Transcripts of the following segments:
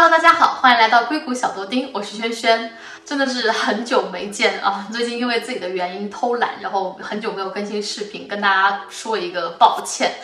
Hello，大家好，欢迎来到硅谷小豆丁，我是萱萱，真的是很久没见啊！最近因为自己的原因偷懒，然后很久没有更新视频，跟大家说一个抱歉，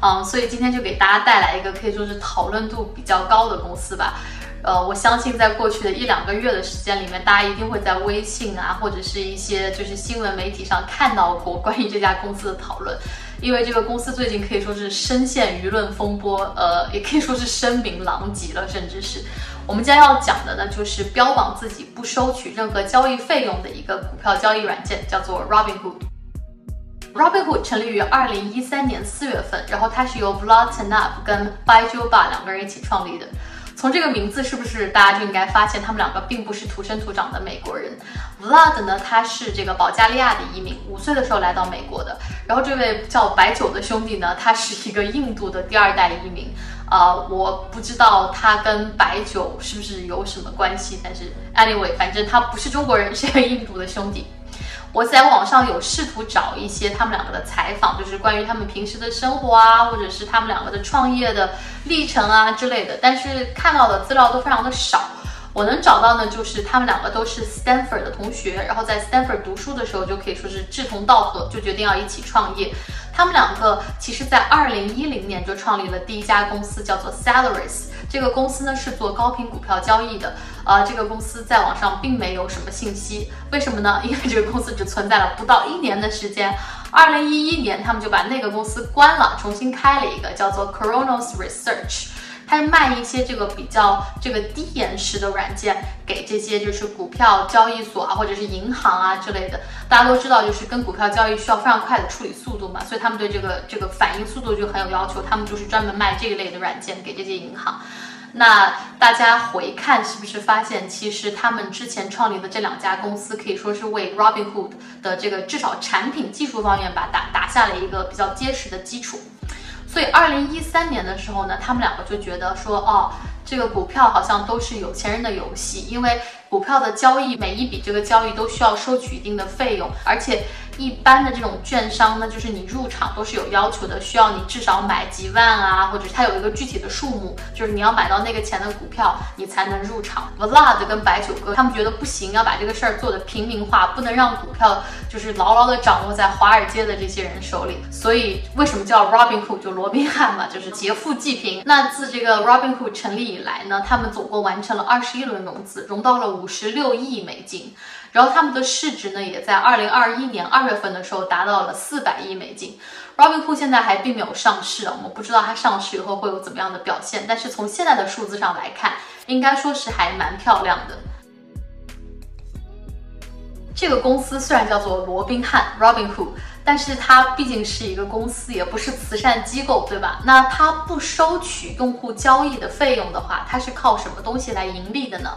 嗯，所以今天就给大家带来一个可以说是讨论度比较高的公司吧。呃，我相信在过去的一两个月的时间里面，大家一定会在微信啊，或者是一些就是新闻媒体上看到过关于这家公司的讨论。因为这个公司最近可以说是深陷舆论风波，呃，也可以说是声名狼藉了，甚至是我们将要讲的呢，就是标榜自己不收取任何交易费用的一个股票交易软件，叫做 Robinhood。Robinhood 成立于二零一三年四月份，然后它是由 Vlad Tenev 跟 Byjuba 两个人一起创立的。从这个名字是不是大家就应该发现他们两个并不是土生土长的美国人？Vlad 呢，他是这个保加利亚的移民，五岁的时候来到美国的。然后这位叫白酒的兄弟呢，他是一个印度的第二代移民。呃，我不知道他跟白酒是不是有什么关系，但是 anyway，反正他不是中国人，是一个印度的兄弟。我在网上有试图找一些他们两个的采访，就是关于他们平时的生活啊，或者是他们两个的创业的历程啊之类的，但是看到的资料都非常的少。我能找到呢，就是他们两个都是 Stanford 的同学，然后在 Stanford 读书的时候就可以说是志同道合，就决定要一起创业。他们两个其实在二零一零年就创立了第一家公司，叫做 Salaries。这个公司呢是做高频股票交易的。呃，这个公司在网上并没有什么信息，为什么呢？因为这个公司只存在了不到一年的时间。二零一一年，他们就把那个公司关了，重新开了一个叫做 Coronos Research。它是卖一些这个比较这个低延时的软件给这些就是股票交易所啊或者是银行啊之类的。大家都知道，就是跟股票交易需要非常快的处理速度嘛，所以他们对这个这个反应速度就很有要求。他们就是专门卖这一类的软件给这些银行。那大家回看是不是发现，其实他们之前创立的这两家公司可以说是为 Robinhood 的这个至少产品技术方面吧打打下了一个比较结实的基础。所以，二零一三年的时候呢，他们两个就觉得说，哦，这个股票好像都是有钱人的游戏，因为股票的交易每一笔这个交易都需要收取一定的费用，而且。一般的这种券商呢，就是你入场都是有要求的，需要你至少买几万啊，或者它有一个具体的数目，就是你要买到那个钱的股票，你才能入场。Vlad 跟白酒哥他们觉得不行，要把这个事儿做的平民化，不能让股票就是牢牢的掌握在华尔街的这些人手里。所以为什么叫 Robinhood 就罗宾汉嘛，就是劫富济贫。那自这个 Robinhood 成立以来呢，他们总共完成了二十一轮融资，融到了五十六亿美金。然后他们的市值呢，也在二零二一年二月份的时候达到了四百亿美金。Robinhood 现在还并没有上市，我们不知道它上市以后会有怎么样的表现。但是从现在的数字上来看，应该说是还蛮漂亮的。这个公司虽然叫做罗宾汉 Robinhood，但是它毕竟是一个公司，也不是慈善机构，对吧？那它不收取用户交易的费用的话，它是靠什么东西来盈利的呢？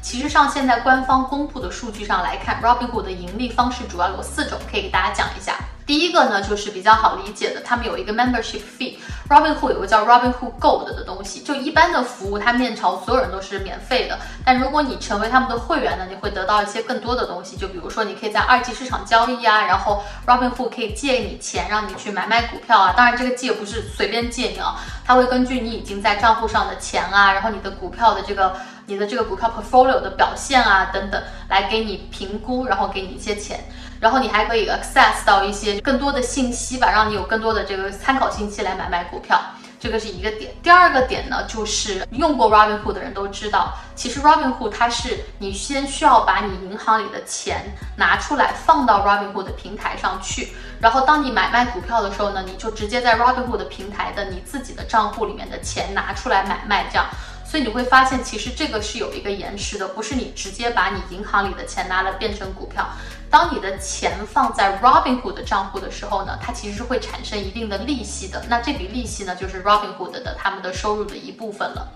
其实上，现在官方公布的数据上来看，Robinhood 的盈利方式主要有四种，可以给大家讲一下。第一个呢，就是比较好理解的，他们有一个 membership fee。Robinhood 有个叫 Robinhood Gold 的东西，就一般的服务，它面朝所有人都是免费的。但如果你成为他们的会员呢，你会得到一些更多的东西，就比如说你可以在二级市场交易啊，然后 Robinhood 可以借你钱，让你去买卖股票啊。当然，这个借不是随便借你啊，他会根据你已经在账户上的钱啊，然后你的股票的这个你的这个股票 portfolio 的表现啊等等，来给你评估，然后给你一些钱。然后你还可以 access 到一些更多的信息吧，让你有更多的这个参考信息来买卖股票，这个是一个点。第二个点呢，就是用过 Robinhood 的人都知道，其实 Robinhood 它是你先需要把你银行里的钱拿出来放到 Robinhood 的平台上去，然后当你买卖股票的时候呢，你就直接在 Robinhood 的平台的你自己的账户里面的钱拿出来买卖，这样。所以你会发现，其实这个是有一个延迟的，不是你直接把你银行里的钱拿了变成股票。当你的钱放在 Robinhood 的账户的时候呢，它其实是会产生一定的利息的。那这笔利息呢，就是 Robinhood 的他们的收入的一部分了。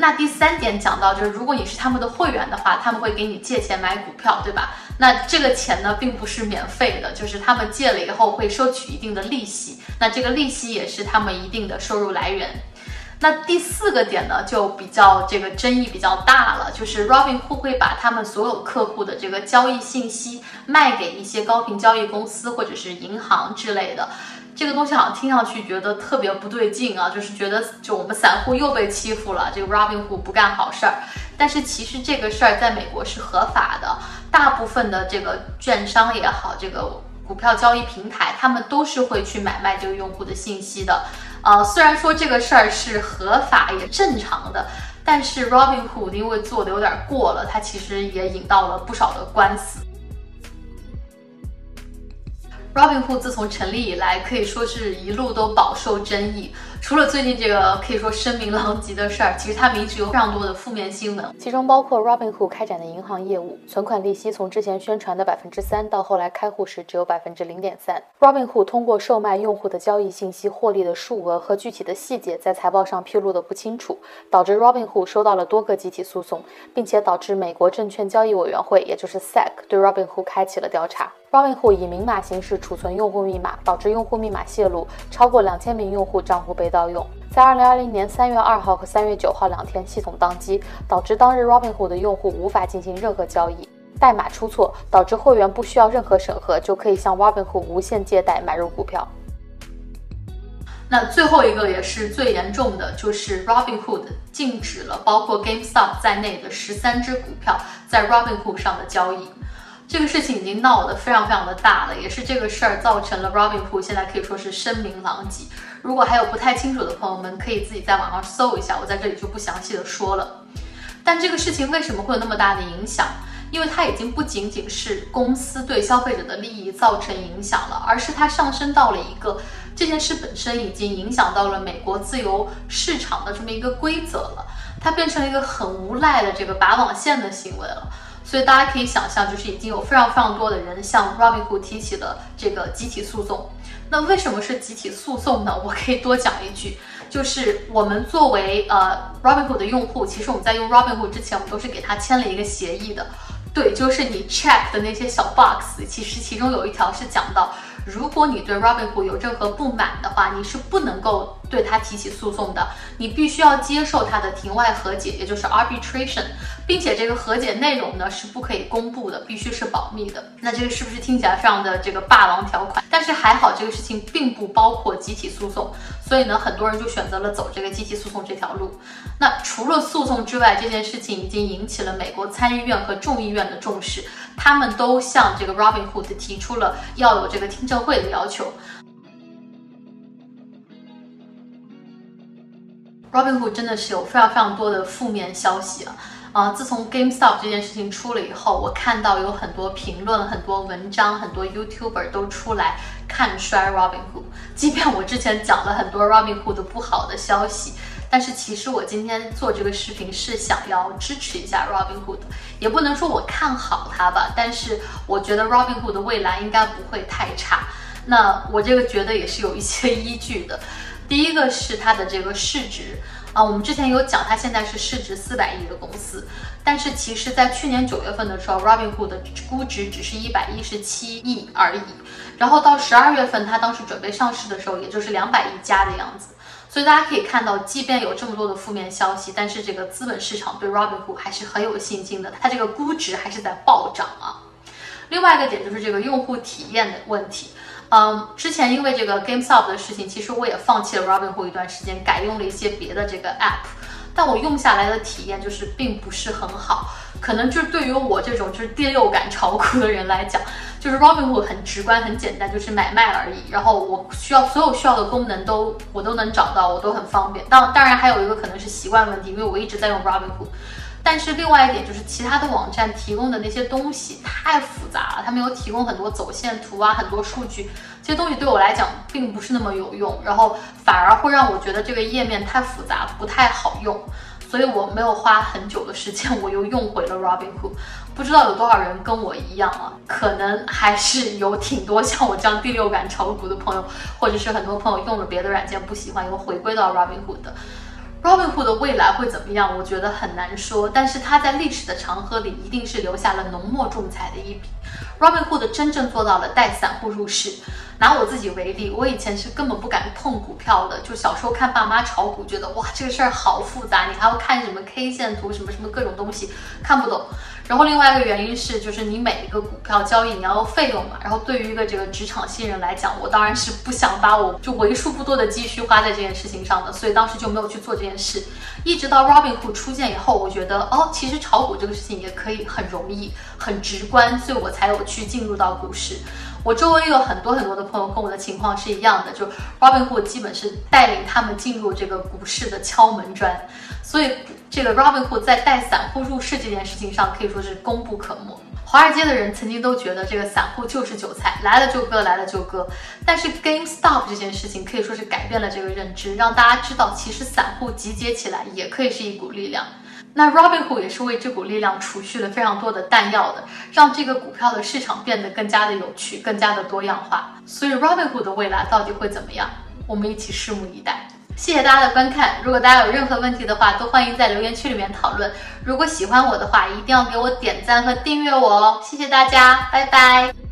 那第三点讲到，就是如果你是他们的会员的话，他们会给你借钱买股票，对吧？那这个钱呢，并不是免费的，就是他们借了以后会收取一定的利息。那这个利息也是他们一定的收入来源。那第四个点呢，就比较这个争议比较大了，就是 Robinhood 会把他们所有客户的这个交易信息卖给一些高频交易公司或者是银行之类的。这个东西好像听上去觉得特别不对劲啊，就是觉得就我们散户又被欺负了，这个 Robinhood 不干好事儿。但是其实这个事儿在美国是合法的，大部分的这个券商也好，这个股票交易平台，他们都是会去买卖这个用户的信息的。呃，虽然说这个事儿是合法也正常的，但是 Robinhood 因为做的有点过了，它其实也引到了不少的官司。Robinhood 自从成立以来，可以说是一路都饱受争议。除了最近这个可以说声名狼藉的事儿，其实他们一直有非常多的负面新闻，其中包括 Robinhood 开展的银行业务，存款利息从之前宣传的百分之三，到后来开户时只有百分之零点三。Robinhood 通过售卖用户的交易信息获利的数额和具体的细节，在财报上披露的不清楚，导致 Robinhood 收到了多个集体诉讼，并且导致美国证券交易委员会，也就是 SEC 对 Robinhood 开启了调查。Robinhood 以明码形式储存用户密码，导致用户密码泄露，超过两千名用户账户被盗用。在二零二零年三月二号和三月九号两天，系统宕机，导致当日 Robinhood 的用户无法进行任何交易。代码出错，导致会员不需要任何审核就可以向 Robinhood 无限借贷买入股票。那最后一个也是最严重的，就是 Robinhood 禁止了包括 GameStop 在内的十三只股票在 Robinhood 上的交易。这个事情已经闹得非常非常的大了，也是这个事儿造成了 Robinhood 现在可以说是声名狼藉。如果还有不太清楚的朋友们，可以自己在网上搜一下，我在这里就不详细的说了。但这个事情为什么会有那么大的影响？因为它已经不仅仅是公司对消费者的利益造成影响了，而是它上升到了一个这件事本身已经影响到了美国自由市场的这么一个规则了，它变成了一个很无赖的这个拔网线的行为了。所以大家可以想象，就是已经有非常非常多的人向 Robinhood 提起了这个集体诉讼。那为什么是集体诉讼呢？我可以多讲一句，就是我们作为呃 Robinhood 的用户，其实我们在用 Robinhood 之前，我们都是给他签了一个协议的。对，就是你 check 的那些小 box，其实其中有一条是讲到，如果你对 Robinhood 有任何不满的话，你是不能够对他提起诉讼的，你必须要接受他的庭外和解，也就是 arbitration。并且这个和解内容呢是不可以公布的，必须是保密的。那这个是不是听起来非常的这个霸王条款？但是还好，这个事情并不包括集体诉讼，所以呢，很多人就选择了走这个集体诉讼这条路。那除了诉讼之外，这件事情已经引起了美国参议院和众议院的重视，他们都向这个 Robinhood 提出了要有这个听证会的要求。Robinhood 真的是有非常非常多的负面消息啊。啊，自从 GameStop 这件事情出了以后，我看到有很多评论、很多文章、很多 YouTuber 都出来看衰 Robinhood。即便我之前讲了很多 Robinhood 不好的消息，但是其实我今天做这个视频是想要支持一下 Robinhood，也不能说我看好它吧，但是我觉得 Robinhood 的未来应该不会太差。那我这个觉得也是有一些依据的。第一个是它的这个市值。啊，我们之前有讲，它现在是市值四百亿的公司，但是其实，在去年九月份的时候，Robinhood 的估值只是一百一十七亿而已。然后到十二月份，它当时准备上市的时候，也就是两百亿加的样子。所以大家可以看到，即便有这么多的负面消息，但是这个资本市场对 Robinhood 还是很有信心的，它这个估值还是在暴涨啊。另外一个点就是这个用户体验的问题。嗯，之前因为这个 GameStop 的事情，其实我也放弃了 Robinhood 一段时间，改用了一些别的这个 App，但我用下来的体验就是并不是很好。可能就是对于我这种就是第六感炒股的人来讲，就是 Robinhood 很直观、很简单，就是买卖而已。然后我需要所有需要的功能都我都能找到，我都很方便。当当然还有一个可能是习惯问题，因为我一直在用 Robinhood。但是另外一点就是，其他的网站提供的那些东西太复杂了，他们有提供很多走线图啊，很多数据，这些东西对我来讲并不是那么有用，然后反而会让我觉得这个页面太复杂，不太好用，所以我没有花很久的时间，我又用回了 Robinhood。不知道有多少人跟我一样啊？可能还是有挺多像我这样第六感炒股的朋友，或者是很多朋友用了别的软件不喜欢，又回归到 Robinhood 的。Robinhood 的未来会怎么样？我觉得很难说，但是它在历史的长河里一定是留下了浓墨重彩的一笔。Robinhood 真正做到了带散户入市，拿我自己为例，我以前是根本不敢碰股票的，就小时候看爸妈炒股，觉得哇这个事儿好复杂，你还要看什么 K 线图，什么什么各种东西，看不懂。然后另外一个原因是，就是你每一个股票交易你要费用嘛。然后对于一个这个职场新人来讲，我当然是不想把我就为数不多的积蓄花在这件事情上的，所以当时就没有去做这件事。一直到 Robinhood 出现以后，我觉得哦，其实炒股这个事情也可以很容易、很直观，所以我才有去进入到股市。我周围有很多很多的朋友跟我的情况是一样的，就 Robinhood 基本是带领他们进入这个股市的敲门砖，所以这个 Robinhood 在带散户入市这件事情上可以说是功不可没。华尔街的人曾经都觉得这个散户就是韭菜，来了就割，来了就割。但是 GameStop 这件事情可以说是改变了这个认知，让大家知道其实散户集结起来也可以是一股力量。那 Robinhood 也是为这股力量储蓄了非常多的弹药的，让这个股票的市场变得更加的有趣，更加的多样化。所以 Robinhood 的未来到底会怎么样？我们一起拭目以待。谢谢大家的观看，如果大家有任何问题的话，都欢迎在留言区里面讨论。如果喜欢我的话，一定要给我点赞和订阅我哦，谢谢大家，拜拜。